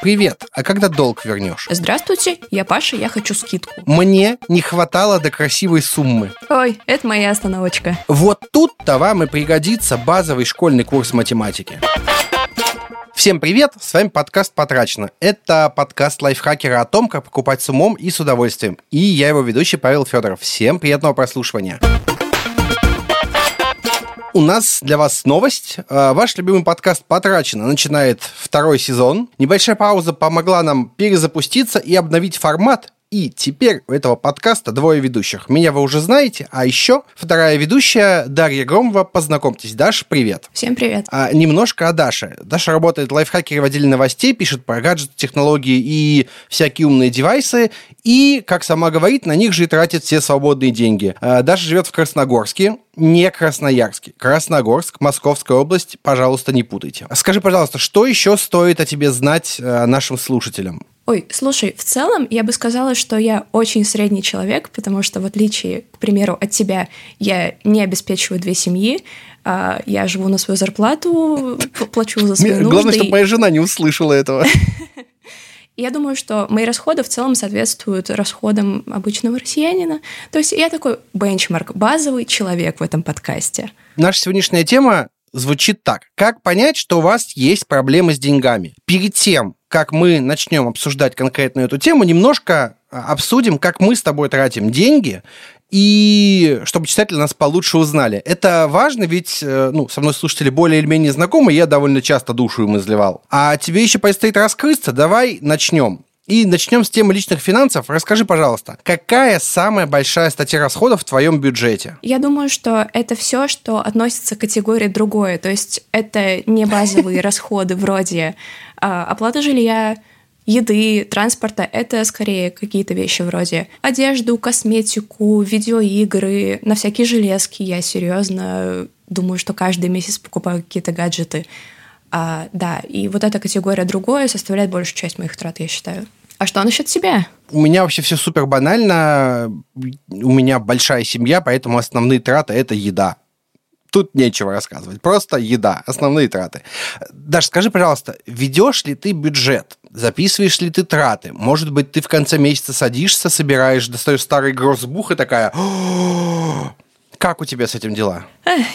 Привет, а когда долг вернешь? Здравствуйте, я Паша, я хочу скидку. Мне не хватало до красивой суммы. Ой, это моя остановочка. Вот тут-то вам и пригодится базовый школьный курс математики. Всем привет, с вами подкаст «Потрачено». Это подкаст лайфхакера о том, как покупать с умом и с удовольствием. И я его ведущий Павел Федоров. Всем приятного прослушивания. У нас для вас новость. Э, ваш любимый подкаст «Потрачено» начинает второй сезон. Небольшая пауза помогла нам перезапуститься и обновить формат, и теперь у этого подкаста двое ведущих. Меня вы уже знаете, а еще вторая ведущая Дарья Громова. Познакомьтесь. Даш, привет. Всем привет. А, немножко о Даше. Даша работает лайфхакером в отделе новостей, пишет про гаджеты, технологии и всякие умные девайсы. И, как сама говорит, на них же и тратит все свободные деньги. А, Даша живет в Красногорске, не Красноярске. Красногорск, Московская область, пожалуйста, не путайте. Скажи, пожалуйста, что еще стоит о тебе знать э, нашим слушателям? Ой, слушай, в целом я бы сказала, что я очень средний человек, потому что в отличие, к примеру, от тебя, я не обеспечиваю две семьи, а я живу на свою зарплату, плачу за свои нужды. Главное, чтобы моя жена не услышала этого. Я думаю, что мои расходы в целом соответствуют расходам обычного россиянина. То есть я такой бенчмарк, базовый человек в этом подкасте. Наша сегодняшняя тема звучит так. Как понять, что у вас есть проблемы с деньгами? Перед тем, как мы начнем обсуждать конкретно эту тему, немножко а, обсудим, как мы с тобой тратим деньги, и чтобы читатели нас получше узнали. Это важно, ведь э, ну, со мной слушатели более или менее знакомы, я довольно часто душу им изливал. А тебе еще предстоит раскрыться, давай начнем. И начнем с темы личных финансов. Расскажи, пожалуйста, какая самая большая статья расходов в твоем бюджете? Я думаю, что это все, что относится к категории другое. То есть это не базовые расходы вроде оплата жилья, еды, транспорта — это скорее какие-то вещи вроде одежду, косметику, видеоигры, на всякие железки. Я серьезно думаю, что каждый месяц покупаю какие-то гаджеты. А, да, и вот эта категория другое составляет большую часть моих трат, я считаю. А что насчет тебя? У меня вообще все супер банально. У меня большая семья, поэтому основные траты это еда. Тут нечего рассказывать. Просто еда, основные траты. Даже скажи, пожалуйста, ведешь ли ты бюджет? Записываешь ли ты траты? Может быть, ты в конце месяца садишься, собираешь, достаешь старый гроссбух и такая... Как у тебя с этим дела?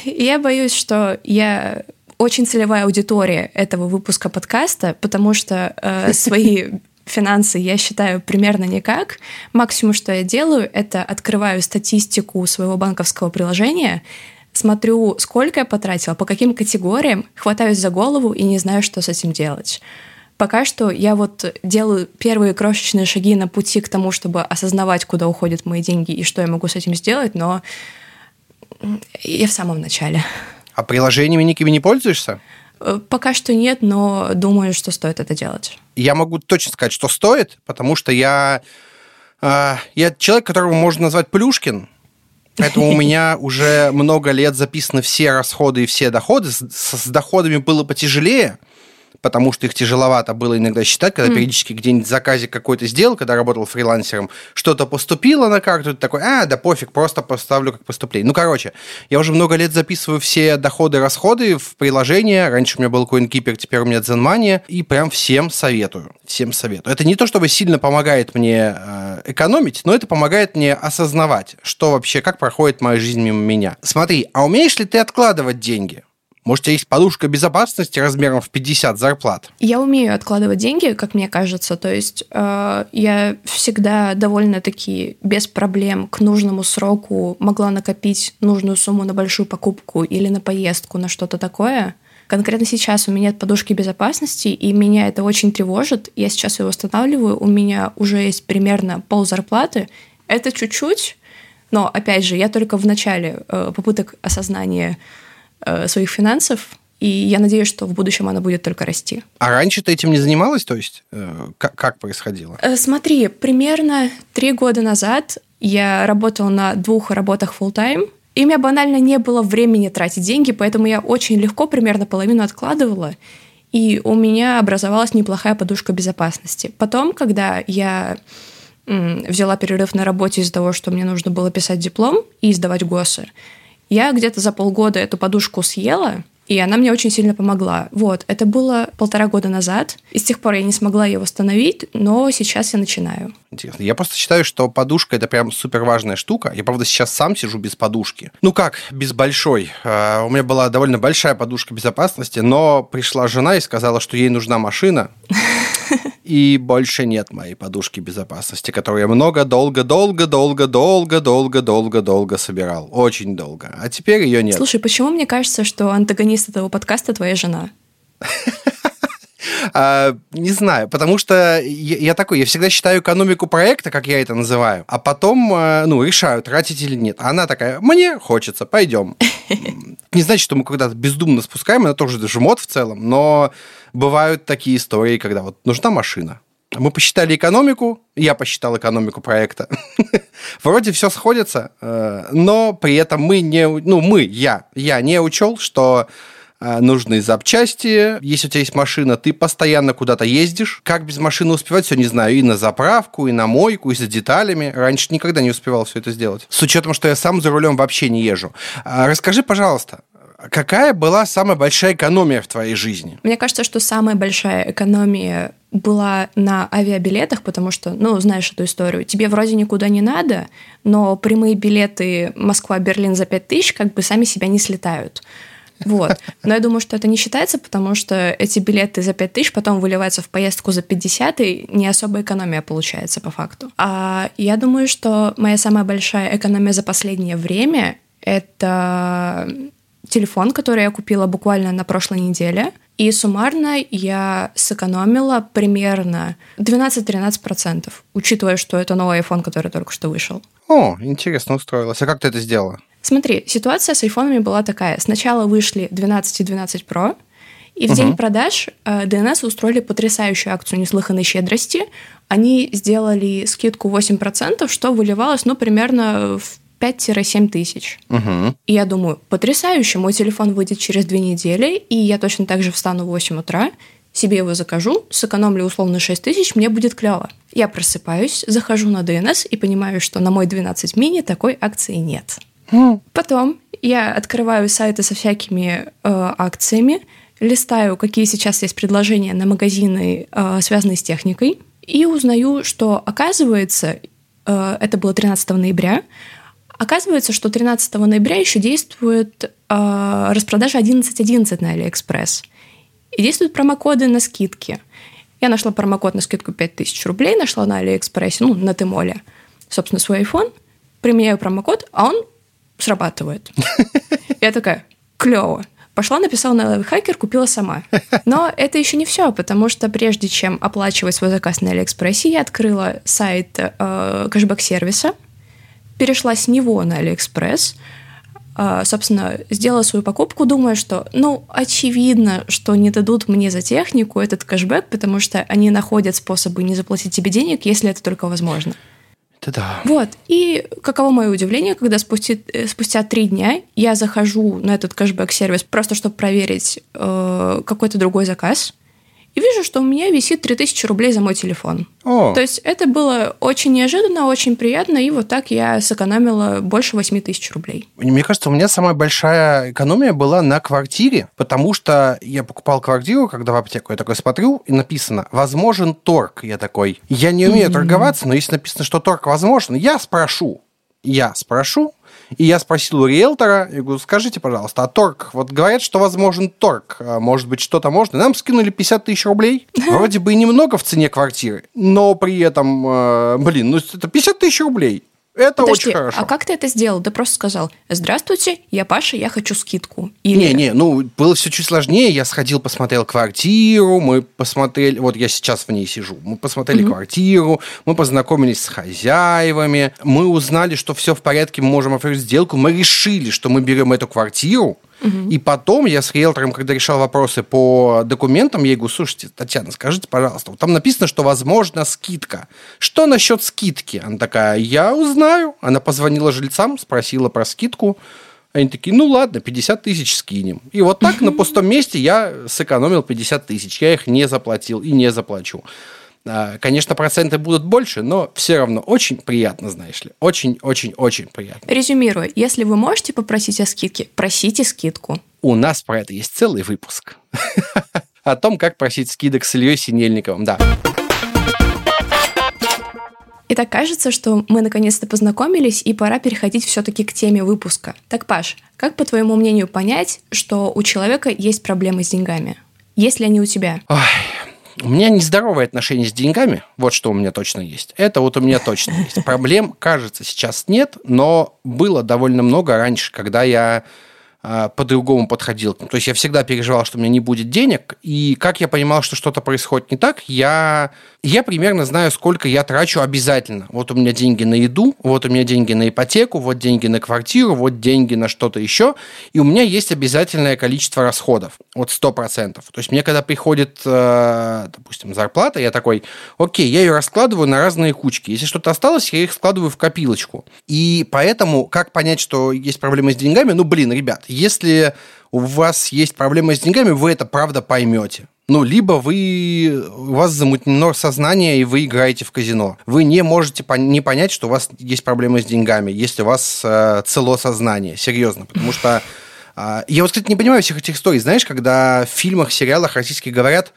Я боюсь, что я очень целевая аудитория этого выпуска подкаста, потому что э, свои финансы я считаю примерно никак. Максимум, что я делаю, это открываю статистику своего банковского приложения, смотрю, сколько я потратила, по каким категориям, хватаюсь за голову и не знаю, что с этим делать. Пока что я вот делаю первые крошечные шаги на пути к тому, чтобы осознавать, куда уходят мои деньги и что я могу с этим сделать, но я в самом начале. А приложениями никакими не пользуешься? Э, пока что нет, но думаю, что стоит это делать. Я могу точно сказать, что стоит, потому что я, э, я человек, которого можно назвать Плюшкин, Поэтому у меня уже много лет записаны все расходы и все доходы. С, с доходами было потяжелее, потому что их тяжеловато было иногда считать, когда mm. периодически где-нибудь в заказе какой-то сделал, когда работал фрилансером, что-то поступило на карту, ты такой, а, да пофиг, просто поставлю как поступление. Ну, короче, я уже много лет записываю все доходы и расходы в приложение. Раньше у меня был CoinKeeper, теперь у меня ZenMoney, и прям всем советую. Всем советую. Это не то, чтобы сильно помогает мне э, экономить, но это помогает мне осознавать, что вообще, как проходит моя жизнь мимо меня. Смотри, а умеешь ли ты откладывать деньги? Может, у тебя есть подушка безопасности размером в 50 зарплат? Я умею откладывать деньги, как мне кажется. То есть э, я всегда довольно-таки без проблем к нужному сроку могла накопить нужную сумму на большую покупку или на поездку, на что-то такое. Конкретно сейчас у меня нет подушки безопасности, и меня это очень тревожит. Я сейчас ее восстанавливаю. У меня уже есть примерно пол зарплаты. Это чуть-чуть, но, опять же, я только в начале э, попыток осознания своих финансов, и я надеюсь, что в будущем она будет только расти. А раньше ты этим не занималась, то есть э, как, как происходило? Э, смотри, примерно три года назад я работала на двух работах full time и у меня банально не было времени тратить деньги, поэтому я очень легко примерно половину откладывала, и у меня образовалась неплохая подушка безопасности. Потом, когда я взяла перерыв на работе из-за того, что мне нужно было писать диплом и сдавать ГОСы, я где-то за полгода эту подушку съела, И она мне очень сильно помогла. Вот, это было полтора года назад, и с тех пор я не смогла ее восстановить, но сейчас я начинаю. Интересно. Я просто считаю, что подушка это прям супер важная штука. Я, правда, сейчас сам сижу без подушки. Ну как, без большой. Uh, у меня была довольно большая подушка безопасности, но пришла жена и сказала, что ей нужна машина. И больше нет моей подушки безопасности, которую я много, долго, долго, долго, долго, долго, долго, долго собирал. Очень долго. А теперь ее нет. Слушай, почему мне кажется, что антагонист этого подкаста твоя жена? А, не знаю, потому что я, я такой, я всегда считаю экономику проекта, как я это называю, а потом, а, ну, решаю, тратить или нет. А она такая, мне хочется, пойдем. Не значит, что мы когда-то бездумно спускаем, это тоже жмот в целом, но бывают такие истории, когда вот нужна машина. Мы посчитали экономику, я посчитал экономику проекта. Вроде все сходится, э, но при этом мы не, ну мы, я, я не учел, что э, нужны запчасти. Если у тебя есть машина, ты постоянно куда-то ездишь. Как без машины успевать, все не знаю. И на заправку, и на мойку, и за деталями. Раньше никогда не успевал все это сделать. С учетом, что я сам за рулем вообще не езжу. А расскажи, пожалуйста, Какая была самая большая экономия в твоей жизни? Мне кажется, что самая большая экономия была на авиабилетах, потому что, ну, знаешь эту историю, тебе вроде никуда не надо, но прямые билеты Москва-Берлин за 5 тысяч как бы сами себя не слетают. Вот. Но я думаю, что это не считается, потому что эти билеты за 5 тысяч потом выливаются в поездку за 50, и не особо экономия получается по факту. А я думаю, что моя самая большая экономия за последнее время — это телефон, который я купила буквально на прошлой неделе. И суммарно я сэкономила примерно 12-13%, учитывая, что это новый iPhone, который только что вышел. О, интересно устроилась. А как ты это сделала? Смотри, ситуация с айфонами была такая. Сначала вышли 12 и 12 Pro, и в угу. день продаж DNS э, устроили потрясающую акцию неслыханной щедрости. Они сделали скидку 8%, что выливалось, ну, примерно в 5-7 тысяч. Угу. И я думаю, потрясающе, мой телефон выйдет через две недели, и я точно так же встану в 8 утра, себе его закажу, сэкономлю условно 6 тысяч, мне будет клево. Я просыпаюсь, захожу на DNS и понимаю, что на мой 12 мини такой акции нет. Mm. Потом я открываю сайты со всякими э, акциями, листаю, какие сейчас есть предложения на магазины, э, связанные с техникой, и узнаю, что, оказывается, э, это было 13 ноября, Оказывается, что 13 ноября еще действует э, распродажа 11.11 на Алиэкспресс. И действуют промокоды на скидки. Я нашла промокод на скидку 5000 рублей, нашла на Алиэкспрессе, ну, на Tmall, собственно, свой iPhone, применяю промокод, а он срабатывает. Я такая, клево. Пошла, написала на лайфхакер, купила сама. Но это еще не все, потому что прежде чем оплачивать свой заказ на Алиэкспрессе, я открыла сайт э, кэшбэк-сервиса, перешла с него на Алиэкспресс, а, собственно, сделала свою покупку, думая, что, ну, очевидно, что не дадут мне за технику этот кэшбэк, потому что они находят способы не заплатить тебе денег, если это только возможно. Это да. Вот. И каково мое удивление, когда спустя, э, спустя три дня я захожу на этот кэшбэк-сервис просто, чтобы проверить э, какой-то другой заказ, и вижу, что у меня висит 3000 рублей за мой телефон. О. То есть это было очень неожиданно, очень приятно, и вот так я сэкономила больше 8 тысяч рублей. Мне кажется, у меня самая большая экономия была на квартире, потому что я покупал квартиру, когда в аптеку, я такой смотрю, и написано «возможен торг». Я такой, я не умею mm-hmm. торговаться, но если написано, что торг возможен, я спрошу. Я спрошу, и я спросил у риэлтора, я говорю, скажите, пожалуйста, а торг, вот говорят, что возможен торг, а может быть, что-то можно? Нам скинули 50 тысяч рублей, вроде бы и немного в цене квартиры, но при этом, э, блин, ну это 50 тысяч рублей. Это Подожди, очень хорошо. А как ты это сделал? Ты просто сказал, здравствуйте, я Паша, я хочу скидку. Или... Не, не, ну, было все чуть сложнее. Я сходил, посмотрел квартиру, мы посмотрели, вот я сейчас в ней сижу, мы посмотрели угу. квартиру, мы познакомились с хозяевами, мы узнали, что все в порядке, мы можем оформить сделку, мы решили, что мы берем эту квартиру, и потом я с риэлтором, когда решал вопросы по документам, я говорю, слушайте, Татьяна, скажите, пожалуйста, вот там написано, что возможна скидка. Что насчет скидки? Она такая, я узнаю. Она позвонила жильцам, спросила про скидку. Они такие, ну ладно, 50 тысяч скинем. И вот так на пустом месте я сэкономил 50 тысяч. Я их не заплатил и не заплачу. А, конечно, проценты будут больше, но все равно очень приятно, знаешь ли. Очень-очень-очень приятно. Резюмируя, если вы можете попросить о скидке, просите скидку. У нас про это есть целый выпуск. О том, как просить скидок с Ильей Синельниковым, да. Итак, кажется, что мы наконец-то познакомились, и пора переходить все-таки к теме выпуска. Так, Паш, как, по твоему мнению, понять, что у человека есть проблемы с деньгами? Есть ли они у тебя? Ой, у меня нездоровое отношение с деньгами. Вот что у меня точно есть. Это вот у меня точно есть. Проблем, кажется, сейчас нет, но было довольно много раньше, когда я а, по-другому подходил. То есть я всегда переживал, что у меня не будет денег, и как я понимал, что что-то происходит не так, я, я примерно знаю, сколько я трачу обязательно. Вот у меня деньги на еду, вот у меня деньги на ипотеку, вот деньги на квартиру, вот деньги на что-то еще, и у меня есть обязательное количество расходов, вот 100%. То есть мне когда приходит, э, допустим, зарплата, я такой, окей, я ее раскладываю на разные кучки. Если что-то осталось, я их складываю в копилочку. И поэтому, как понять, что есть проблемы с деньгами? Ну, блин, ребят, если у вас есть проблемы с деньгами, вы это правда поймете. Ну, либо вы, у вас замутнено сознание, и вы играете в казино. Вы не можете пон- не понять, что у вас есть проблемы с деньгами, если у вас э, цело сознание. Серьезно. Потому что э, я вот, кстати, не понимаю всех этих историй. Знаешь, когда в фильмах, сериалах российских говорят,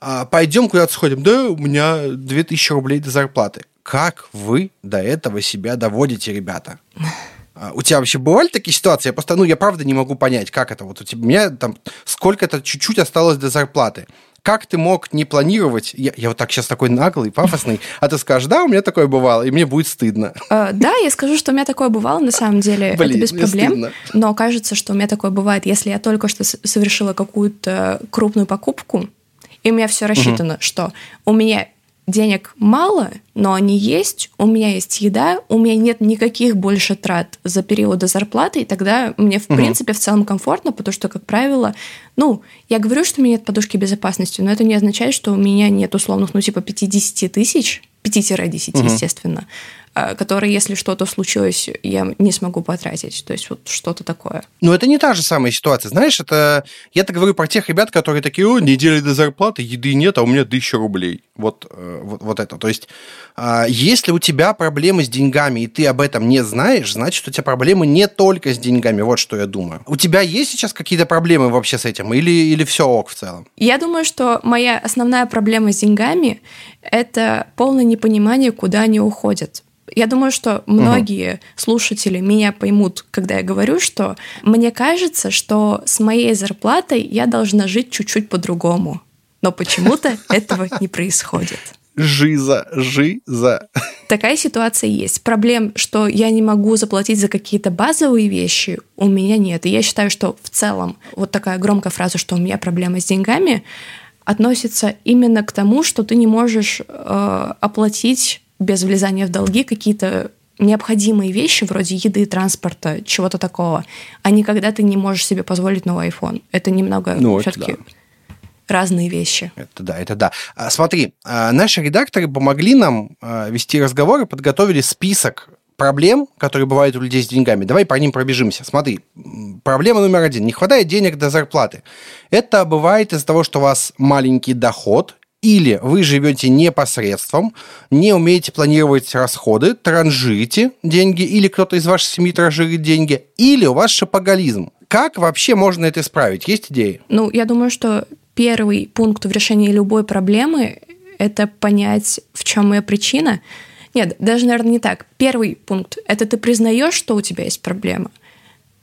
э, пойдем куда-то сходим, да, у меня 2000 рублей до зарплаты. Как вы до этого себя доводите, ребята? А, у тебя вообще бывали такие ситуации? Я просто, ну, я правда не могу понять, как это вот у тебя, у меня там сколько-то чуть-чуть осталось до зарплаты. Как ты мог не планировать? Я, я вот так сейчас такой наглый, пафосный, а ты скажешь, да, у меня такое бывало, и мне будет стыдно. Uh, да, я скажу, что у меня такое бывало, на самом деле, Блин, это без проблем. Стыдно. Но кажется, что у меня такое бывает, если я только что совершила какую-то крупную покупку, и у меня все рассчитано, угу. что у меня денег мало, но они есть, у меня есть еда, у меня нет никаких больше трат за периоды зарплаты, и тогда мне, в угу. принципе, в целом комфортно, потому что, как правило, ну, я говорю, что у меня нет подушки безопасности, но это не означает, что у меня нет условных, ну, типа 50 тысяч, 5-10, угу. естественно, которые, если что-то случилось, я не смогу потратить. То есть вот что-то такое. Но это не та же самая ситуация. Знаешь, это... Я-то говорю про тех ребят, которые такие, о, неделя до зарплаты, еды нет, а у меня тысяча рублей. Вот, э, вот, вот это. То есть, а, если у тебя проблемы с деньгами, и ты об этом не знаешь, значит, у тебя проблемы не только с деньгами. Вот что я думаю. У тебя есть сейчас какие-то проблемы вообще с этим? Или, или все ок в целом? Я думаю, что моя основная проблема с деньгами – это полное непонимание, куда они уходят. Я думаю, что многие угу. слушатели меня поймут, когда я говорю, что мне кажется, что с моей зарплатой я должна жить чуть-чуть по-другому. Но почему-то этого не происходит. Жиза, жиза. Такая ситуация есть. Проблем, что я не могу заплатить за какие-то базовые вещи, у меня нет. И я считаю, что в целом вот такая громкая фраза, что у меня проблемы с деньгами, относится именно к тому, что ты не можешь э, оплатить без влезания в долги какие-то необходимые вещи вроде еды, транспорта, чего-то такого, а не когда ты не можешь себе позволить новый iPhone. Это немного ну, все-таки да. разные вещи. Это да, это да. А, смотри, а, наши редакторы помогли нам а, вести разговоры, подготовили список проблем, которые бывают у людей с деньгами. Давай по ним пробежимся. Смотри, проблема номер один. Не хватает денег до зарплаты. Это бывает из-за того, что у вас маленький доход, или вы живете непосредством, не умеете планировать расходы, транжирите деньги, или кто-то из вашей семьи транжирит деньги, или у вас шапоголизм. Как вообще можно это исправить? Есть идеи? Ну, я думаю, что первый пункт в решении любой проблемы – это понять, в чем ее причина. Нет, даже, наверное, не так. Первый пункт – это ты признаешь, что у тебя есть проблема –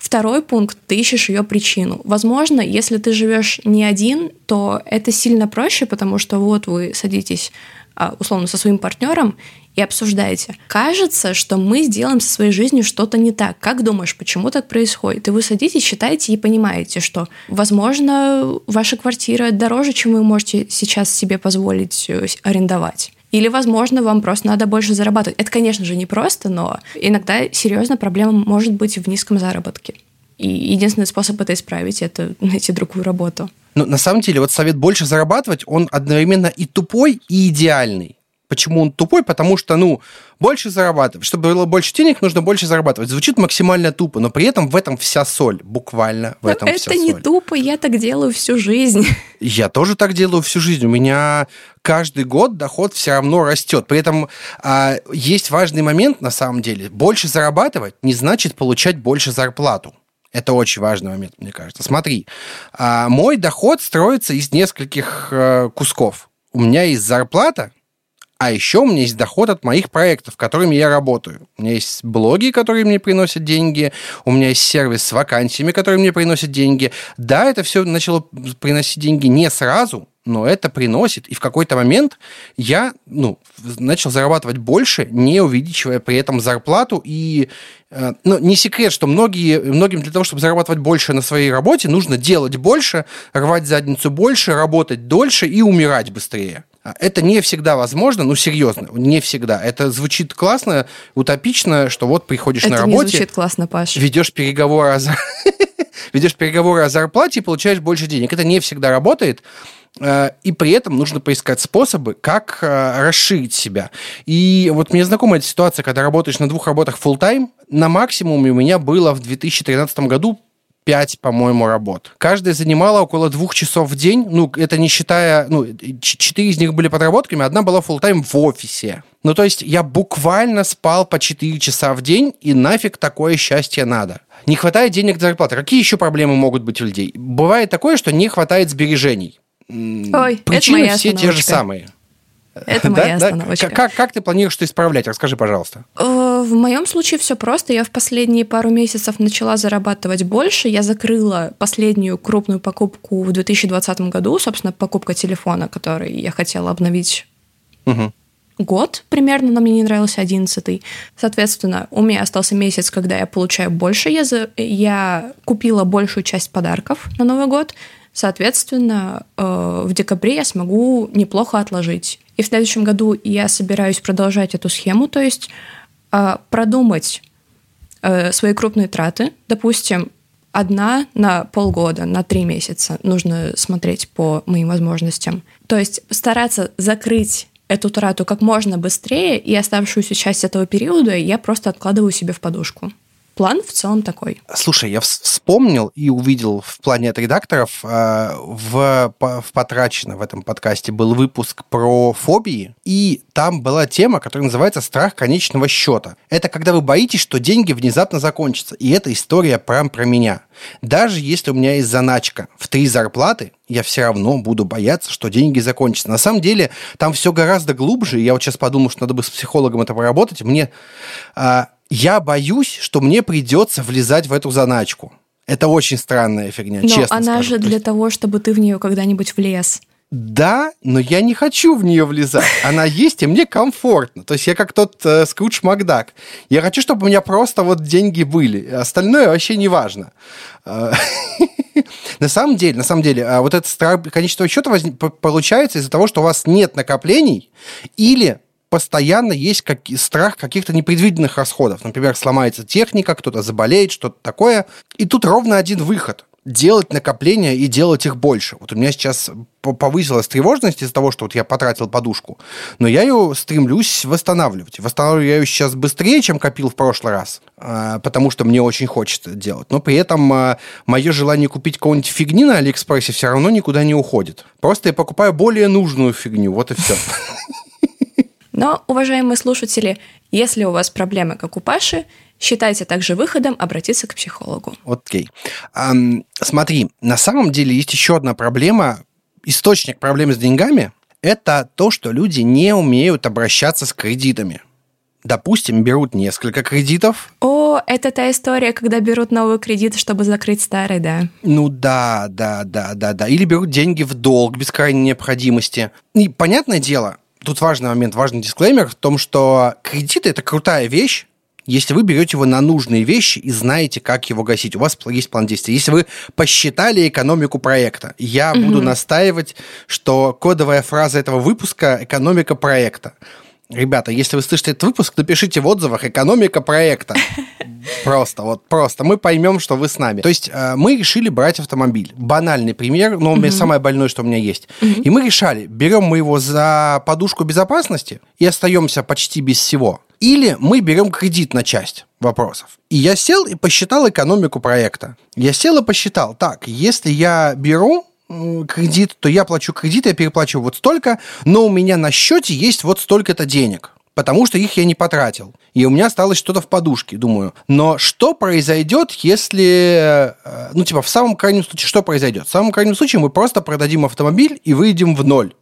Второй пункт, ты ищешь ее причину. Возможно, если ты живешь не один, то это сильно проще, потому что вот вы садитесь а, условно со своим партнером и обсуждаете. Кажется, что мы сделаем со своей жизнью что-то не так. Как думаешь, почему так происходит? И вы садитесь, считаете и понимаете, что, возможно, ваша квартира дороже, чем вы можете сейчас себе позволить э, арендовать. Или, возможно, вам просто надо больше зарабатывать. Это, конечно же, не просто, но иногда серьезно проблема может быть в низком заработке. И единственный способ это исправить – это найти другую работу. Ну, на самом деле, вот совет больше зарабатывать, он одновременно и тупой, и идеальный. Почему он тупой? Потому что, ну, больше зарабатывать. Чтобы было больше денег, нужно больше зарабатывать. Звучит максимально тупо, но при этом в этом вся соль. Буквально в но этом вся соль. Это не тупо, я так делаю всю жизнь. Я тоже так делаю всю жизнь. У меня каждый год доход все равно растет. При этом а, есть важный момент на самом деле. Больше зарабатывать не значит получать больше зарплату. Это очень важный момент, мне кажется. Смотри, а, мой доход строится из нескольких э, кусков. У меня есть зарплата, а еще у меня есть доход от моих проектов, которыми я работаю. У меня есть блоги, которые мне приносят деньги, у меня есть сервис с вакансиями, которые мне приносят деньги. Да, это все начало приносить деньги не сразу, но это приносит. И в какой-то момент я ну, начал зарабатывать больше, не увеличивая при этом зарплату. И э, ну, не секрет, что многие, многим для того, чтобы зарабатывать больше на своей работе, нужно делать больше, рвать задницу больше, работать дольше и умирать быстрее. Это не всегда возможно, ну серьезно, не всегда. Это звучит классно, утопично, что вот приходишь Это на работе, не звучит классно, Паш. ведешь переговоры о ведешь переговоры о зарплате и получаешь больше денег. Это не всегда работает. Э, и при этом нужно поискать способы, как э, расширить себя. И вот мне знакома эта ситуация, когда работаешь на двух работах full time На максимуме у меня было в 2013 году 5, по-моему, работ. Каждая занимала около двух часов в день. Ну, это не считая... Ну, четыре из них были подработками, одна была full тайм в офисе. Ну, то есть я буквально спал по 4 часа в день, и нафиг такое счастье надо. Не хватает денег для зарплаты. Какие еще проблемы могут быть у людей? Бывает такое, что не хватает сбережений. Ой, Причины это моя все те же самые. Это моя да? остановочка. Да? Как, как ты планируешь это исправлять? Расскажи, пожалуйста. Э, в моем случае все просто. Я в последние пару месяцев начала зарабатывать больше. Я закрыла последнюю крупную покупку в 2020 году, собственно, покупка телефона, который я хотела обновить угу. год примерно, но мне не нравился одиннадцатый. Соответственно, у меня остался месяц, когда я получаю больше. Я, за... я купила большую часть подарков на Новый год. Соответственно, э, в декабре я смогу неплохо отложить. И в следующем году я собираюсь продолжать эту схему, то есть э, продумать э, свои крупные траты. Допустим, одна на полгода, на три месяца нужно смотреть по моим возможностям. То есть стараться закрыть эту трату как можно быстрее, и оставшуюся часть этого периода я просто откладываю себе в подушку план в целом такой. Слушай, я вспомнил и увидел в плане от редакторов э, в, в потрачено в этом подкасте был выпуск про фобии, и там была тема, которая называется «Страх конечного счета». Это когда вы боитесь, что деньги внезапно закончатся, и эта история прям про меня. Даже если у меня есть заначка в три зарплаты, я все равно буду бояться, что деньги закончатся. На самом деле там все гораздо глубже. Я вот сейчас подумал, что надо бы с психологом это поработать. Мне а, я боюсь, что мне придется влезать в эту заначку. Это очень странная фигня, но честно она скажу. же для того, чтобы ты в нее когда-нибудь влез. Да, но я не хочу в нее влезать. Она есть, и мне комфортно. То есть я как тот э, Скрудж Макдак. Я хочу, чтобы у меня просто вот деньги были. Остальное вообще не важно. Э, на самом деле, на самом деле, а вот страх конечного счета получается из-за того, что у вас нет накоплений или постоянно есть как, страх каких-то непредвиденных расходов. Например, сломается техника, кто-то заболеет, что-то такое. И тут ровно один выход делать накопления и делать их больше. Вот у меня сейчас повысилась тревожность из-за того, что вот я потратил подушку, но я ее стремлюсь восстанавливать. Восстанавливаю я ее сейчас быстрее, чем копил в прошлый раз, а, потому что мне очень хочется делать. Но при этом а, мое желание купить какую-нибудь фигни на Алиэкспрессе все равно никуда не уходит. Просто я покупаю более нужную фигню, вот и все. Но, уважаемые слушатели, если у вас проблемы, как у Паши, считайте также выходом обратиться к психологу. Окей. Okay. смотри, на самом деле есть еще одна проблема. Источник проблем с деньгами – это то, что люди не умеют обращаться с кредитами. Допустим, берут несколько кредитов. О, это та история, когда берут новый кредит, чтобы закрыть старый, да? Ну да, да, да, да, да. Или берут деньги в долг без крайней необходимости. И понятное дело, тут важный момент, важный дисклеймер в том, что кредиты – это крутая вещь, если вы берете его на нужные вещи и знаете, как его гасить. У вас есть план действий. Если вы посчитали экономику проекта, я угу. буду настаивать, что кодовая фраза этого выпуска – экономика проекта. Ребята, если вы слышите этот выпуск, напишите в отзывах «экономика проекта». Просто, вот просто. Мы поймем, что вы с нами. То есть э, мы решили брать автомобиль. Банальный пример, но у меня самое больное, что у меня есть. И мы решали, берем мы его за подушку безопасности и остаемся почти без всего. Или мы берем кредит на часть вопросов. И я сел и посчитал экономику проекта. Я сел и посчитал, так, если я беру кредит, то я плачу кредит, я переплачиваю вот столько, но у меня на счете есть вот столько-то денег. потому что их я не потратил. И у меня осталось что-то в подушке, думаю. Но что произойдет, если... Э, ну, типа, в самом крайнем случае, что произойдет? В самом крайнем случае мы просто продадим автомобиль и выйдем в ноль.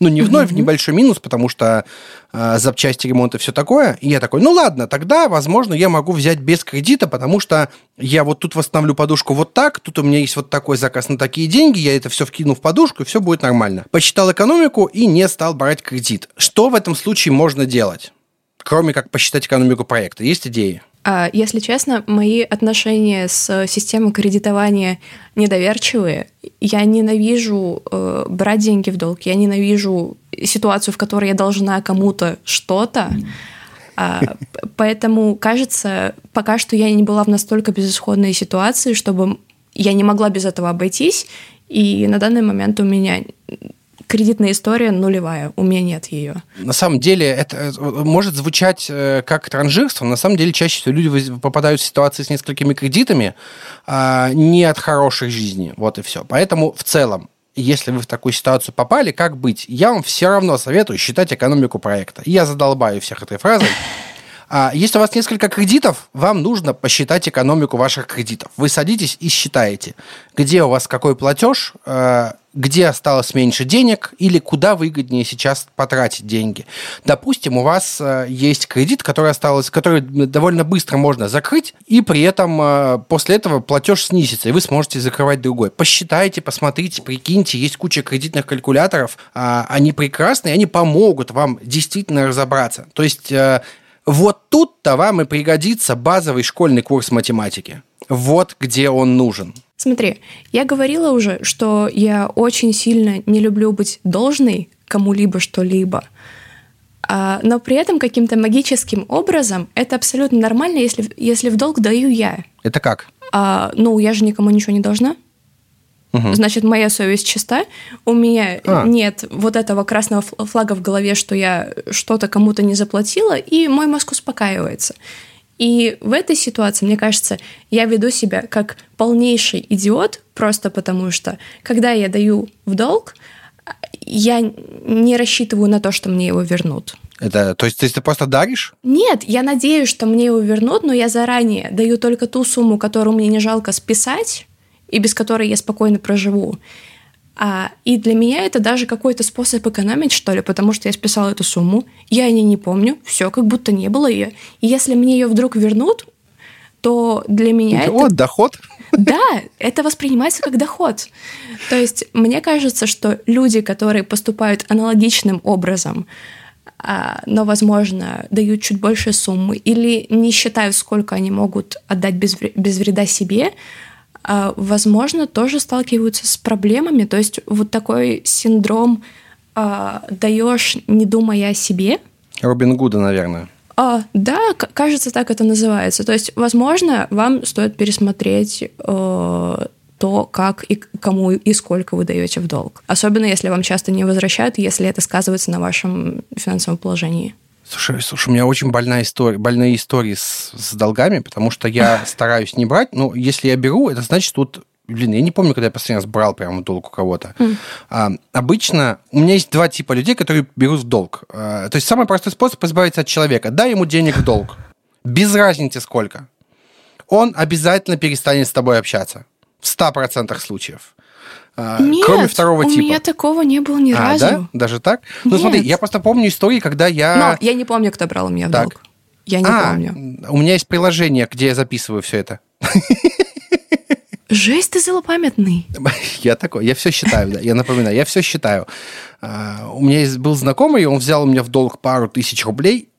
Ну, не в ноль, в небольшой минус, потому что э, запчасти ремонта и все такое. И я такой, ну ладно, тогда, возможно, я могу взять без кредита, потому что я вот тут восстановлю подушку вот так, тут у меня есть вот такой заказ на такие деньги, я это все вкину в подушку, и все будет нормально. Посчитал экономику и не стал брать кредит. Что в этом случае можно делать? Кроме как посчитать экономику проекта. Есть идеи? А, если честно, мои отношения с системой кредитования недоверчивые. Я ненавижу э, брать деньги в долг, я ненавижу ситуацию, в которой я должна кому-то что-то. А, поэтому, кажется, пока что я не была в настолько безысходной ситуации, чтобы я не могла без этого обойтись. И на данный момент у меня кредитная история нулевая, у меня нет ее. На самом деле это э, может звучать э, как транжирство, на самом деле чаще всего люди попадают в ситуации с несколькими кредитами а не от хорошей жизни, вот и все. Поэтому в целом если вы в такую ситуацию попали, как быть? Я вам все равно советую считать экономику проекта. Я задолбаю всех этой фразой. А если у вас несколько кредитов, вам нужно посчитать экономику ваших кредитов. Вы садитесь и считаете, где у вас какой платеж, э, где осталось меньше денег или куда выгоднее сейчас потратить деньги. Допустим, у вас э, есть кредит, который осталось, который довольно быстро можно закрыть, и при этом э, после этого платеж снизится, и вы сможете закрывать другой. Посчитайте, посмотрите, прикиньте, есть куча кредитных калькуляторов, а, они прекрасные, они помогут вам действительно разобраться. То есть вот тут-то вам и пригодится базовый школьный курс математики. Вот где он нужен. Смотри, я говорила уже, что я очень сильно не люблю быть должной кому-либо что-либо. А, но при этом каким-то магическим образом это абсолютно нормально, если, если в долг даю я. Это как? А, ну, я же никому ничего не должна. Угу. Значит, моя совесть чиста. У меня а. нет вот этого красного флага в голове, что я что-то кому-то не заплатила, и мой мозг успокаивается. И в этой ситуации, мне кажется, я веду себя как полнейший идиот, просто потому что, когда я даю в долг, я не рассчитываю на то, что мне его вернут. Это, то есть, то есть ты просто даришь? Нет, я надеюсь, что мне его вернут, но я заранее даю только ту сумму, которую мне не жалко списать, и без которой я спокойно проживу. А, и для меня это даже какой-то способ экономить, что ли, потому что я списала эту сумму, я о ней не помню, все как будто не было ее. И если мне ее вдруг вернут, то для меня это... Вот, доход. Да, это воспринимается как доход. То есть мне кажется, что люди, которые поступают аналогичным образом, а, но, возможно, дают чуть больше суммы или не считают, сколько они могут отдать без, без вреда себе, возможно, тоже сталкиваются с проблемами. То есть вот такой синдром а, даешь, не думая о себе. Робин Гуда, наверное. А, да, кажется, так это называется. То есть, возможно, вам стоит пересмотреть э, то, как и кому и сколько вы даете в долг. Особенно если вам часто не возвращают, если это сказывается на вашем финансовом положении. Слушай, слушай, у меня очень больная история, больные истории с, с долгами, потому что я стараюсь не брать. Но если я беру, это значит, тут Блин, я не помню, когда я последний раз брал прямо долг у кого-то. Mm. А, обычно у меня есть два типа людей, которые берут в долг. А, то есть самый простой способ избавиться от человека. Дай ему денег в долг. Без разницы сколько. Он обязательно перестанет с тобой общаться. В 100% случаев. А, Нет, кроме второго у типа. У меня такого не было ни а, разу. Да? Даже так? Ну, Нет. смотри, я просто помню истории, когда я. Но я не помню, кто брал у меня в так. долг. Я не а, помню. У меня есть приложение, где я записываю все это. Жесть, ты злопамятный. Я такой, я все считаю, да, я напоминаю, я все считаю. А, у меня был знакомый, он взял у меня в долг пару тысяч рублей,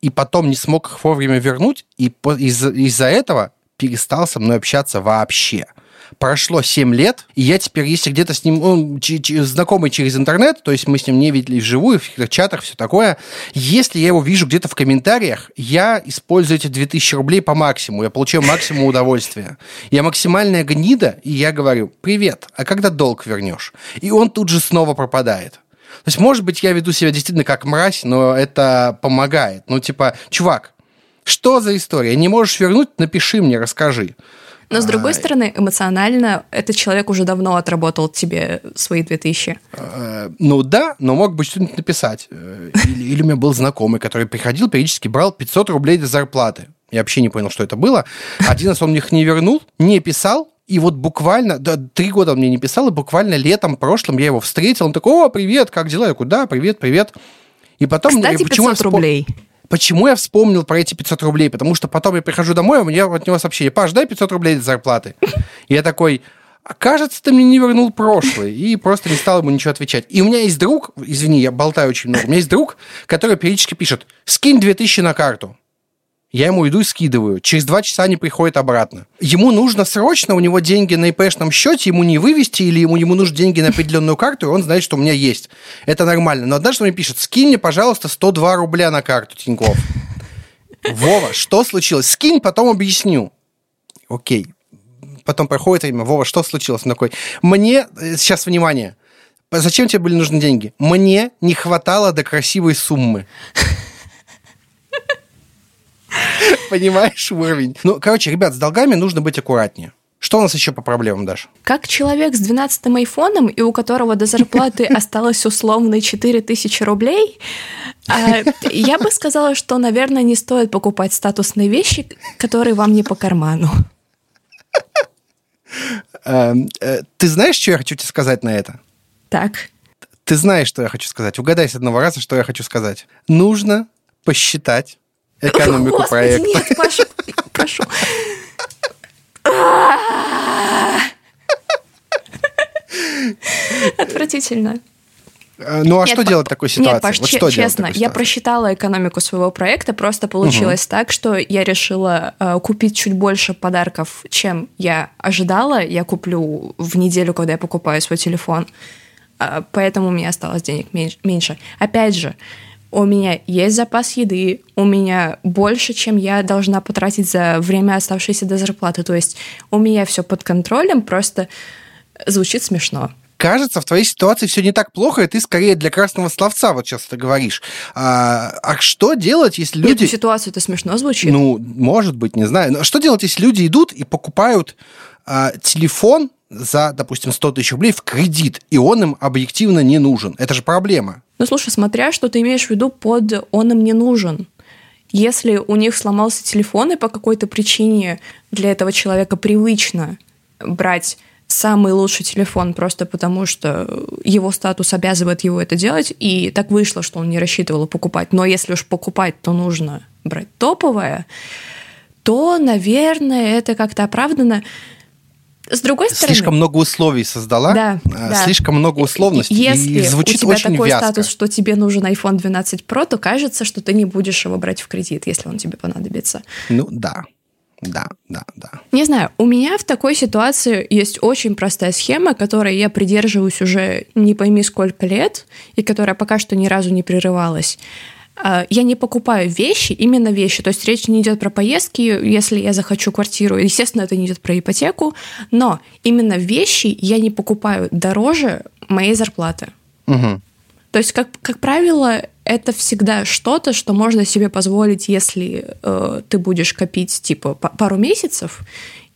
и потом не смог их вовремя вернуть, и из-за из этого перестал со мной общаться вообще прошло 7 лет, и я теперь, если где-то с ним, он знакомый через интернет, то есть мы с ним не видели вживую, в чатах, все такое, если я его вижу где-то в комментариях, я использую эти 2000 рублей по максимуму, я получаю максимум удовольствия. Я максимальная гнида, и я говорю, привет, а когда долг вернешь? И он тут же снова пропадает. То есть, может быть, я веду себя действительно как мразь, но это помогает. Ну, типа, чувак, что за история? Не можешь вернуть? Напиши мне, расскажи. Но, с другой а, стороны, эмоционально этот человек уже давно отработал тебе свои 2000. А, ну да, но мог бы что-нибудь написать. Э, или, или у меня был знакомый, который приходил, периодически брал 500 рублей до зарплаты. Я вообще не понял, что это было. Один раз он мне их не вернул, не писал, и вот буквально, да, три года он мне не писал, и буквально летом прошлым я его встретил. Он такой, о, привет, как дела? Я куда? Привет, привет. И потом... Кстати, 500 почему рублей. Почему я вспомнил про эти 500 рублей? Потому что потом я прихожу домой, у меня от него сообщение, Паш, дай 500 рублей зарплаты. И я такой, а кажется, ты мне не вернул прошлый. И просто не стал ему ничего отвечать. И у меня есть друг, извини, я болтаю очень много, у меня есть друг, который периодически пишет, скинь 2000 на карту. Я ему иду и скидываю. Через два часа они приходят обратно. Ему нужно срочно, у него деньги на ИПшном счете, ему не вывести, или ему, ему нужны деньги на определенную карту, и он знает, что у меня есть. Это нормально. Но однажды он мне пишет, скинь мне, пожалуйста, 102 рубля на карту Тинькофф. Вова, что случилось? Скинь, потом объясню. Окей. Потом проходит время. Вова, что случилось? Он такой, мне, э, сейчас внимание, зачем тебе были нужны деньги? Мне не хватало до красивой суммы. Понимаешь уровень? Ну, короче, ребят, с долгами нужно быть аккуратнее. Что у нас еще по проблемам, Даш? Как человек с 12-м айфоном, и у которого до зарплаты осталось условно 4000 рублей, а, я бы сказала, что, наверное, не стоит покупать статусные вещи, которые вам не по карману. Эм, э, ты знаешь, что я хочу тебе сказать на это? Так. Ты знаешь, что я хочу сказать. Угадай с одного раза, что я хочу сказать. Нужно посчитать экономику Господи, проекта. Нет, Паша, прошу. Отвратительно. А, ну а нет, что делать в такой ситуации? Нет, Паш, вот че- честно, я просчитала экономику своего проекта, просто получилось угу. так, что я решила э, купить чуть больше подарков, чем я ожидала. Я куплю в неделю, когда я покупаю свой телефон, э, поэтому у меня осталось денег меньше. Опять же, у меня есть запас еды, у меня больше, чем я должна потратить за время, оставшееся до зарплаты. То есть у меня все под контролем, просто звучит смешно. Кажется, в твоей ситуации все не так плохо, и ты скорее для красного словца вот сейчас это говоришь. А, а что делать, если люди... Эту ситуацию это смешно звучит? Ну, может быть, не знаю. Но что делать, если люди идут и покупают а, телефон за, допустим, 100 тысяч рублей в кредит, и он им объективно не нужен? Это же проблема. Ну, слушай, смотря, что ты имеешь в виду под «он им не нужен». Если у них сломался телефон, и по какой-то причине для этого человека привычно брать самый лучший телефон просто потому, что его статус обязывает его это делать, и так вышло, что он не рассчитывал покупать. Но если уж покупать, то нужно брать топовое, то, наверное, это как-то оправдано. С другой стороны... Слишком много условий создала, да, а, да. слишком много условностей, Если и звучит у тебя очень такой вязко. статус, что тебе нужен iPhone 12 Pro, то кажется, что ты не будешь его брать в кредит, если он тебе понадобится. Ну да, да, да, да. Не знаю, у меня в такой ситуации есть очень простая схема, которой я придерживаюсь уже не пойми сколько лет, и которая пока что ни разу не прерывалась. А, я не покупаю вещи, именно вещи. То есть речь не идет про поездки, если я захочу квартиру. Естественно, это не идет про ипотеку, но именно вещи я не покупаю дороже моей зарплаты. Угу. То есть, как, как правило, это всегда что-то, что можно себе позволить, если э, ты будешь копить типа пару месяцев,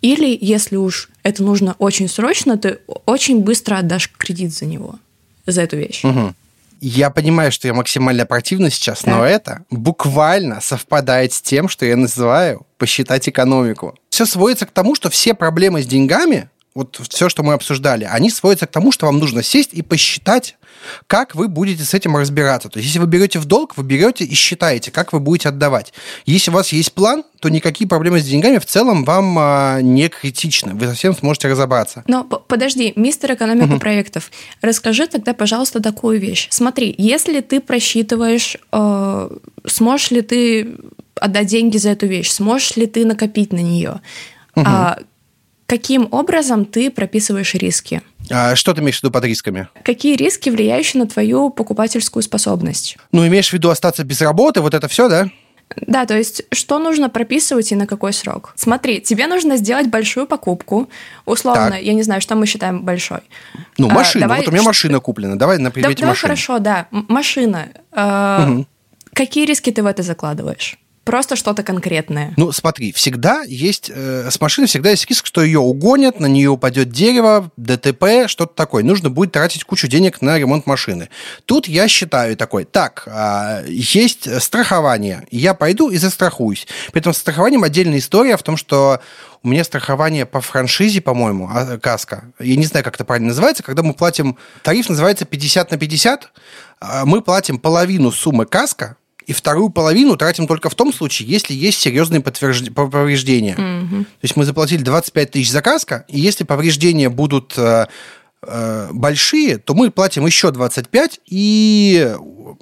или если уж это нужно очень срочно, ты очень быстро отдашь кредит за него, за эту вещь. Угу. Я понимаю, что я максимально противно сейчас, так. но это буквально совпадает с тем, что я называю посчитать экономику. Все сводится к тому, что все проблемы с деньгами, вот все, что мы обсуждали, они сводятся к тому, что вам нужно сесть и посчитать, как вы будете с этим разбираться. То есть, если вы берете в долг, вы берете и считаете, как вы будете отдавать. Если у вас есть план, то никакие проблемы с деньгами в целом вам а, не критичны. Вы совсем сможете разобраться. Но подожди, мистер экономика угу. проектов, расскажи тогда, пожалуйста, такую вещь. Смотри, если ты просчитываешь, э, сможешь ли ты отдать деньги за эту вещь, сможешь ли ты накопить на нее, угу. а, каким образом ты прописываешь риски? А что ты имеешь в виду под рисками? Какие риски, влияющие на твою покупательскую способность? Ну, имеешь в виду остаться без работы, вот это все, да? Да, то есть что нужно прописывать и на какой срок? Смотри, тебе нужно сделать большую покупку. Условно, так. я не знаю, что мы считаем большой. Ну, а, машина. А, давай... Вот у меня машина куплена. Давай на примете да, машины. хорошо, да. Машина. А, угу. Какие риски ты в это закладываешь? Просто что-то конкретное. Ну, смотри, всегда есть, э, с машиной всегда есть риск, что ее угонят, на нее упадет дерево, ДТП, что-то такое. Нужно будет тратить кучу денег на ремонт машины. Тут я считаю такой, так, э, есть страхование, я пойду и застрахуюсь. При этом с страхованием отдельная история в том, что у меня страхование по франшизе, по-моему, а, каска. Я не знаю, как это правильно называется. Когда мы платим... Тариф называется 50 на 50. А, мы платим половину суммы каска, и вторую половину тратим только в том случае, если есть серьезные подтвержд... повреждения. Mm-hmm. То есть мы заплатили 25 тысяч за каска, и если повреждения будут э, э, большие, то мы платим еще 25, и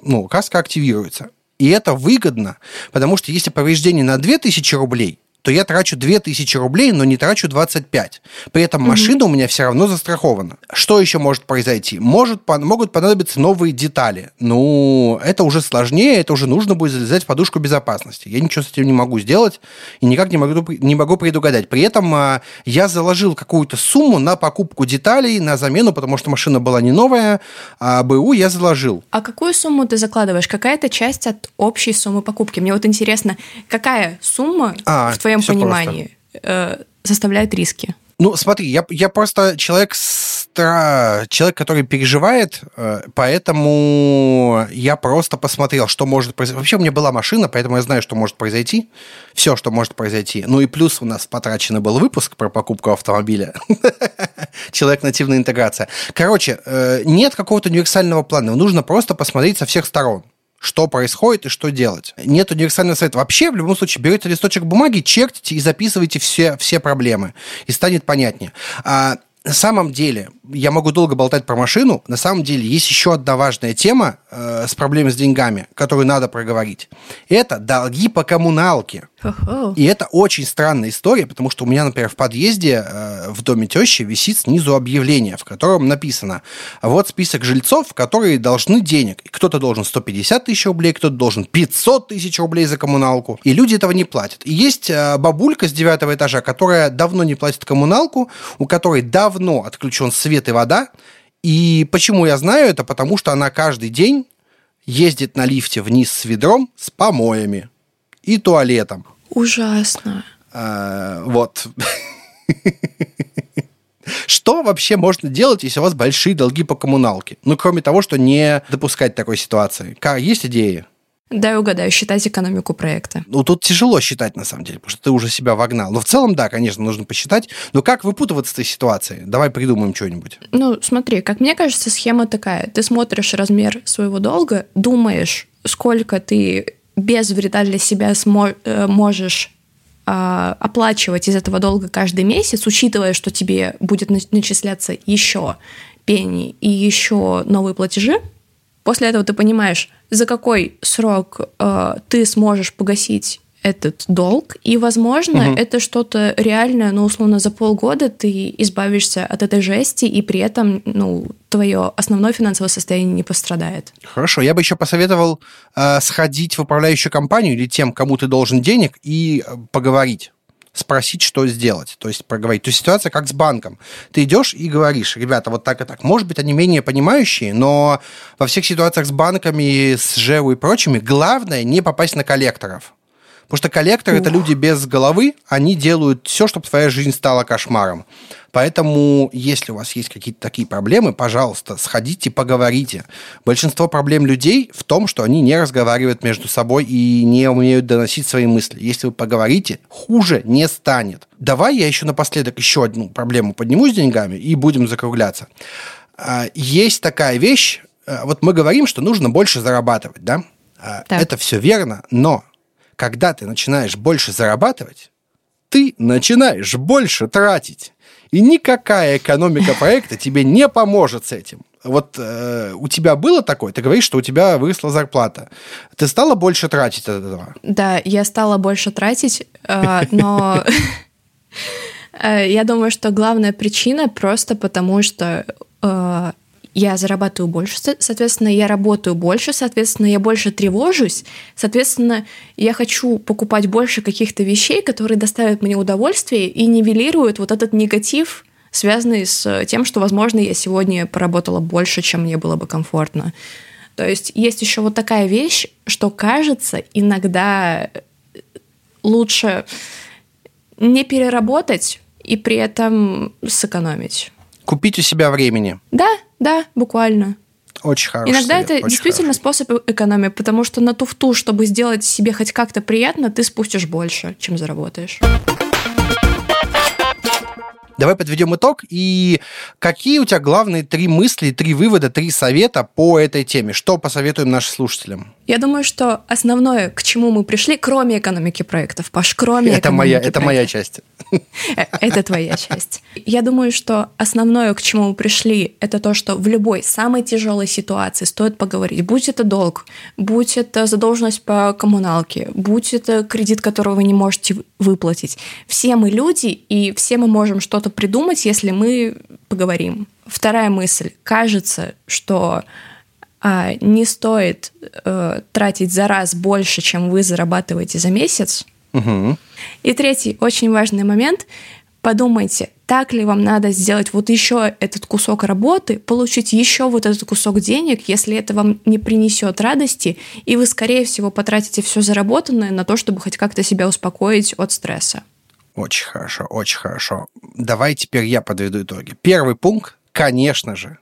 ну, каска активируется. И это выгодно, потому что если повреждение на 2000 рублей, то я трачу 2000 рублей, но не трачу 25. При этом машина у меня все равно застрахована. Что еще может произойти? Может, могут понадобиться новые детали. Ну, это уже сложнее, это уже нужно будет залезать в подушку безопасности. Я ничего с этим не могу сделать и никак не могу, не могу предугадать. При этом а, я заложил какую-то сумму на покупку деталей, на замену, потому что машина была не новая, а БУ я заложил. А какую сумму ты закладываешь? Какая-то часть от общей суммы покупки? Мне вот интересно, какая сумма а, в твоем твоем понимании э, составляет риски? Ну, смотри, я, я просто человек, стра... человек, который переживает, э, поэтому я просто посмотрел, что может произойти. Вообще у меня была машина, поэтому я знаю, что может произойти. Все, что может произойти. Ну и плюс у нас потраченный был выпуск про покупку автомобиля. Человек нативная интеграция. Короче, э, нет какого-то универсального плана. Нужно просто посмотреть со всех сторон что происходит и что делать. Нет универсального совета. Вообще, в любом случае, берете листочек бумаги, чертите и записывайте все, все проблемы, и станет понятнее. А на самом деле, я могу долго болтать про машину, на самом деле есть еще одна важная тема э, с проблемой с деньгами, которую надо проговорить. Это долги по коммуналке. И это очень странная история, потому что у меня, например, в подъезде э, в доме тещи висит снизу объявление, в котором написано, вот список жильцов, которые должны денег. Кто-то должен 150 тысяч рублей, кто-то должен 500 тысяч рублей за коммуналку. И люди этого не платят. И есть э, бабулька с девятого этажа, которая давно не платит коммуналку, у которой давно отключен свет и вода. И почему я знаю это? Потому что она каждый день ездит на лифте вниз с ведром с помоями и туалетом. Ужасно. А, вот. Что вообще можно делать, если у вас большие долги по коммуналке? Ну, кроме того, что не допускать такой ситуации. Есть идеи? Дай угадаю, считать экономику проекта. Ну, тут тяжело считать, на самом деле, потому что ты уже себя вогнал. Но в целом, да, конечно, нужно посчитать. Но как выпутываться из этой ситуации? Давай придумаем что-нибудь. Ну, смотри, как мне кажется, схема такая. Ты смотришь размер своего долга, думаешь, сколько ты без вреда для себя смо- э, можешь а, оплачивать из этого долга каждый месяц, учитывая, что тебе будет начисляться еще пени и еще новые платежи, после этого ты понимаешь, за какой срок э, ты сможешь погасить этот долг, и, возможно, угу. это что-то реальное, ну, условно, за полгода ты избавишься от этой жести, и при этом, ну, твое основное финансовое состояние не пострадает. Хорошо, я бы еще посоветовал э, сходить в управляющую компанию или тем, кому ты должен денег, и э, поговорить спросить, что сделать, то есть проговорить. То есть ситуация как с банком. Ты идешь и говоришь, ребята, вот так и так. Может быть, они менее понимающие, но во всех ситуациях с банками, с ЖЭУ и прочими, главное не попасть на коллекторов. Потому что коллекторы – это люди без головы, они делают все, чтобы твоя жизнь стала кошмаром. Поэтому, если у вас есть какие-то такие проблемы, пожалуйста, сходите, поговорите. Большинство проблем людей в том, что они не разговаривают между собой и не умеют доносить свои мысли. Если вы поговорите, хуже не станет. Давай я еще напоследок еще одну проблему подниму с деньгами и будем закругляться. А, есть такая вещь, а, вот мы говорим, что нужно больше зарабатывать, да? А, так. Это все верно, но когда ты начинаешь больше зарабатывать, ты начинаешь больше тратить. И никакая экономика проекта тебе не поможет с этим. Вот э, у тебя было такое? Ты говоришь, что у тебя выросла зарплата. Ты стала больше тратить от этого? Да, я стала больше тратить, э, но э, я думаю, что главная причина просто потому, что э, я зарабатываю больше, соответственно, я работаю больше, соответственно, я больше тревожусь, соответственно, я хочу покупать больше каких-то вещей, которые доставят мне удовольствие и нивелируют вот этот негатив, связанный с тем, что, возможно, я сегодня поработала больше, чем мне было бы комфортно. То есть есть еще вот такая вещь, что кажется иногда лучше не переработать и при этом сэкономить. Купить у себя времени. Да, да, буквально. Очень хороший Иногда совет, это очень действительно хороший. способ экономии, потому что на туфту, чтобы сделать себе хоть как-то приятно, ты спустишь больше, чем заработаешь. Давай подведем итог. И какие у тебя главные три мысли, три вывода, три совета по этой теме? Что посоветуем нашим слушателям? Я думаю, что основное, к чему мы пришли, кроме экономики проектов, Паш, кроме Это моя, экономики это моя проектов. часть. Э, Это твоя часть. Я думаю, что основное, к чему мы пришли, это то, что в любой самой тяжелой ситуации стоит поговорить. Будь это долг, будь это задолженность по коммуналке, будь это кредит, которого вы не можете выплатить. Все мы люди, и все мы можем что-то придумать, если мы поговорим. Вторая мысль. Кажется, что а, не стоит э, тратить за раз больше, чем вы зарабатываете за месяц. Мгм. И третий очень важный момент. Подумайте, так ли вам надо сделать вот еще этот кусок работы, получить еще вот этот кусок денег, если это вам не принесет радости, и вы, скорее всего, потратите все заработанное на то, чтобы хоть как-то себя успокоить от стресса. Очень хорошо, очень хорошо. Давай теперь я подведу итоги. Первый пункт, конечно же,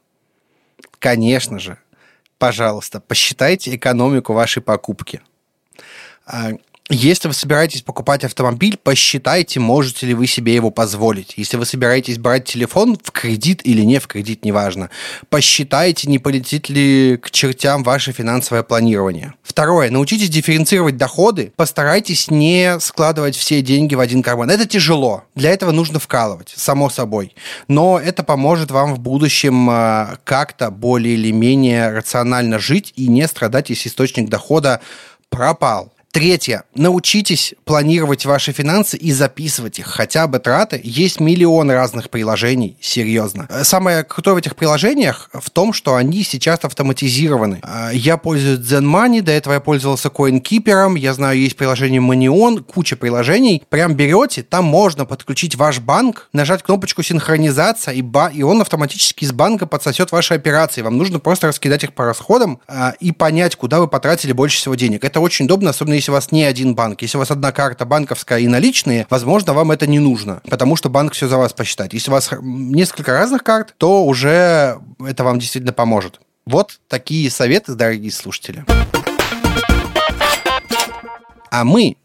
конечно же, пожалуйста, посчитайте экономику вашей покупки. Если вы собираетесь покупать автомобиль, посчитайте, можете ли вы себе его позволить. Если вы собираетесь брать телефон в кредит или не в кредит, неважно, посчитайте, не полетит ли к чертям ваше финансовое планирование. Второе, научитесь дифференцировать доходы, постарайтесь не складывать все деньги в один карман. Это тяжело, для этого нужно вкалывать, само собой. Но это поможет вам в будущем а, как-то более или менее рационально жить и не страдать, если источник дохода пропал. Третье. Научитесь планировать ваши финансы и записывать их. Хотя бы траты. Есть миллион разных приложений, серьезно. Э, Самое крутое в этих приложениях в том, что они сейчас автоматизированы. Э, Я пользуюсь Zen Money, до этого я пользовался CoinKeeper, я знаю, есть приложение Manion, куча приложений. Прям берете, там можно подключить ваш банк, нажать кнопочку синхронизация, и, ба- и он автоматически из банка подсосет ваши операции. Вам нужно просто раскидать их по расходам а, и понять, куда вы потратили больше всего денег. Это очень удобно, особенно если у вас не один банк. Если у вас одна карта банковская и наличные, возможно, вам это не нужно, потому что банк все за вас посчитает. Если у вас несколько разных карт, то уже это вам действительно поможет. Вот такие советы, дорогие слушатели. А мы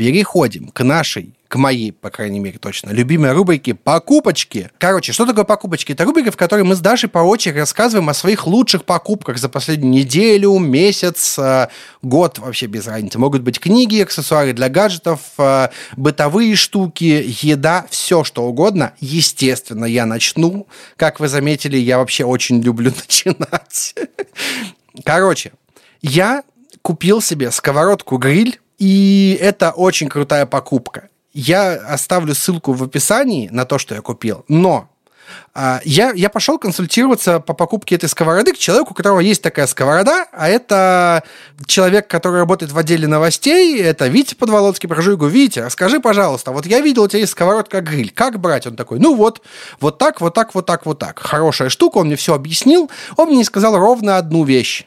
переходим к нашей, к моей, по крайней мере, точно, любимой рубрике «Покупочки». Короче, что такое покупочки? Это рубрика, в которой мы с Дашей по очереди рассказываем о своих лучших покупках за последнюю неделю, месяц, э, год, вообще без разницы. Могут быть книги, аксессуары для гаджетов, э, бытовые штуки, еда, все что угодно. Естественно, я начну. Как вы заметили, я вообще очень люблю начинать. Короче, я купил себе сковородку-гриль, и это очень крутая покупка. Я оставлю ссылку в описании на то, что я купил, но а, я, я пошел консультироваться по покупке этой сковороды к человеку, у которого есть такая сковорода, а это человек, который работает в отделе новостей, это Витя Подволоцкий. Прохожу и говорю, Витя, расскажи, пожалуйста, вот я видел, у тебя есть сковородка-гриль, как брать? Он такой, ну вот, вот так, вот так, вот так, вот так. Хорошая штука, он мне все объяснил, он мне сказал ровно одну вещь.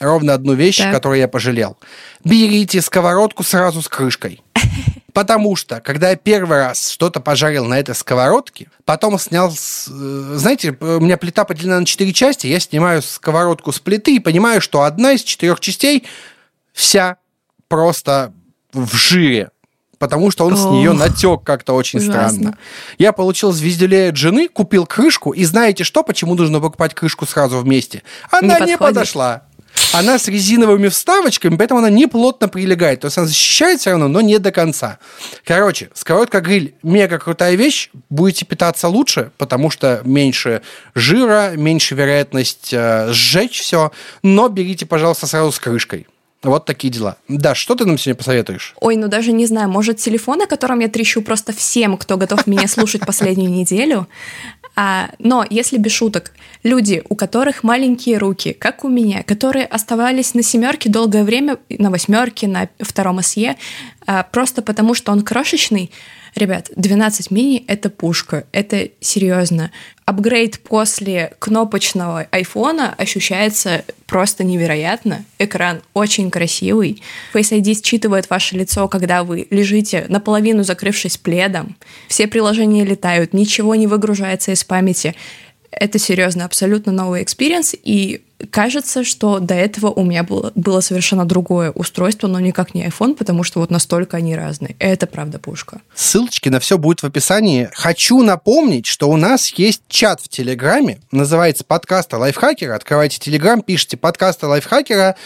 Ровно одну вещь, Так. которую я пожалел. Берите сковородку сразу с крышкой. Потому что, когда я первый раз что-то пожарил на этой сковородке, потом снял, с- э, знаете, у меня плита поделена на четыре части, я снимаю сковородку с плиты и понимаю, что одна из четырех частей вся просто в жире, потому что он с Ох. нее натек как-то очень Ужасно. странно. Я получил звездюлей от жены, купил крышку, и знаете что, почему нужно покупать крышку сразу вместе? Она не, подходит. подошла. Она с резиновыми вставочками, поэтому она не плотно прилегает. То есть она защищает все равно, но не до конца. Короче, сковородка-гриль мега крутая вещь. Будете питаться лучше, потому что меньше жира, меньше вероятность э, сжечь все. Но берите, пожалуйста, сразу с крышкой. Вот такие дела. Да, что ты нам сегодня посоветуешь? Ой, ну даже не знаю, может, телефон, о котором я трещу просто всем, кто готов меня слушать последнюю неделю. А, но если без шуток, люди, у которых маленькие руки, как у меня, которые оставались на семерке долгое время, на восьмерке, на втором СЕ, а, просто потому, что он крошечный, Ребят, 12 мини — это пушка, это серьезно. Апгрейд после кнопочного айфона ощущается просто невероятно. Экран очень красивый. Face ID считывает ваше лицо, когда вы лежите наполовину закрывшись пледом. Все приложения летают, ничего не выгружается из памяти. Это серьезно, абсолютно новый experience, и кажется, что до этого у меня было, было совершенно другое устройство, но никак не iPhone, потому что вот настолько они разные. Это правда пушка. Ссылочки на все будет в описании. Хочу напомнить, что у нас есть чат в Телеграме, называется подкаста Лайфхакера. Открывайте Телеграм, пишите подкаста Лайфхакера,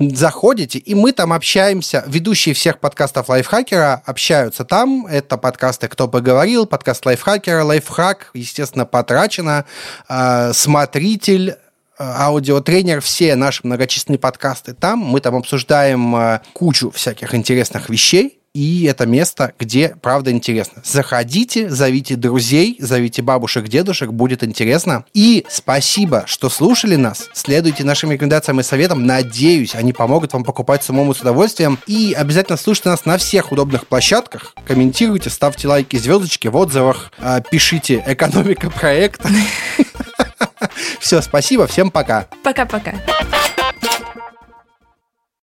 заходите, и мы там общаемся. Ведущие всех подкастов Лайфхакера общаются там. Это подкасты «Кто поговорил», подкаст Лайфхакера, Лайфхак, естественно, потрачено, э, смотритель, аудиотренер, все наши многочисленные подкасты там. Мы там обсуждаем э, кучу всяких интересных вещей. И это место, где правда интересно. Заходите, зовите друзей, зовите бабушек, дедушек, будет интересно. И спасибо, что слушали нас. Следуйте нашим рекомендациям и советам. Надеюсь, они помогут вам покупать самому с удовольствием. И обязательно слушайте нас на всех удобных площадках. Комментируйте, ставьте лайки, звездочки в отзывах. Э, пишите «Экономика проекта». Все, спасибо, всем пока. Пока-пока.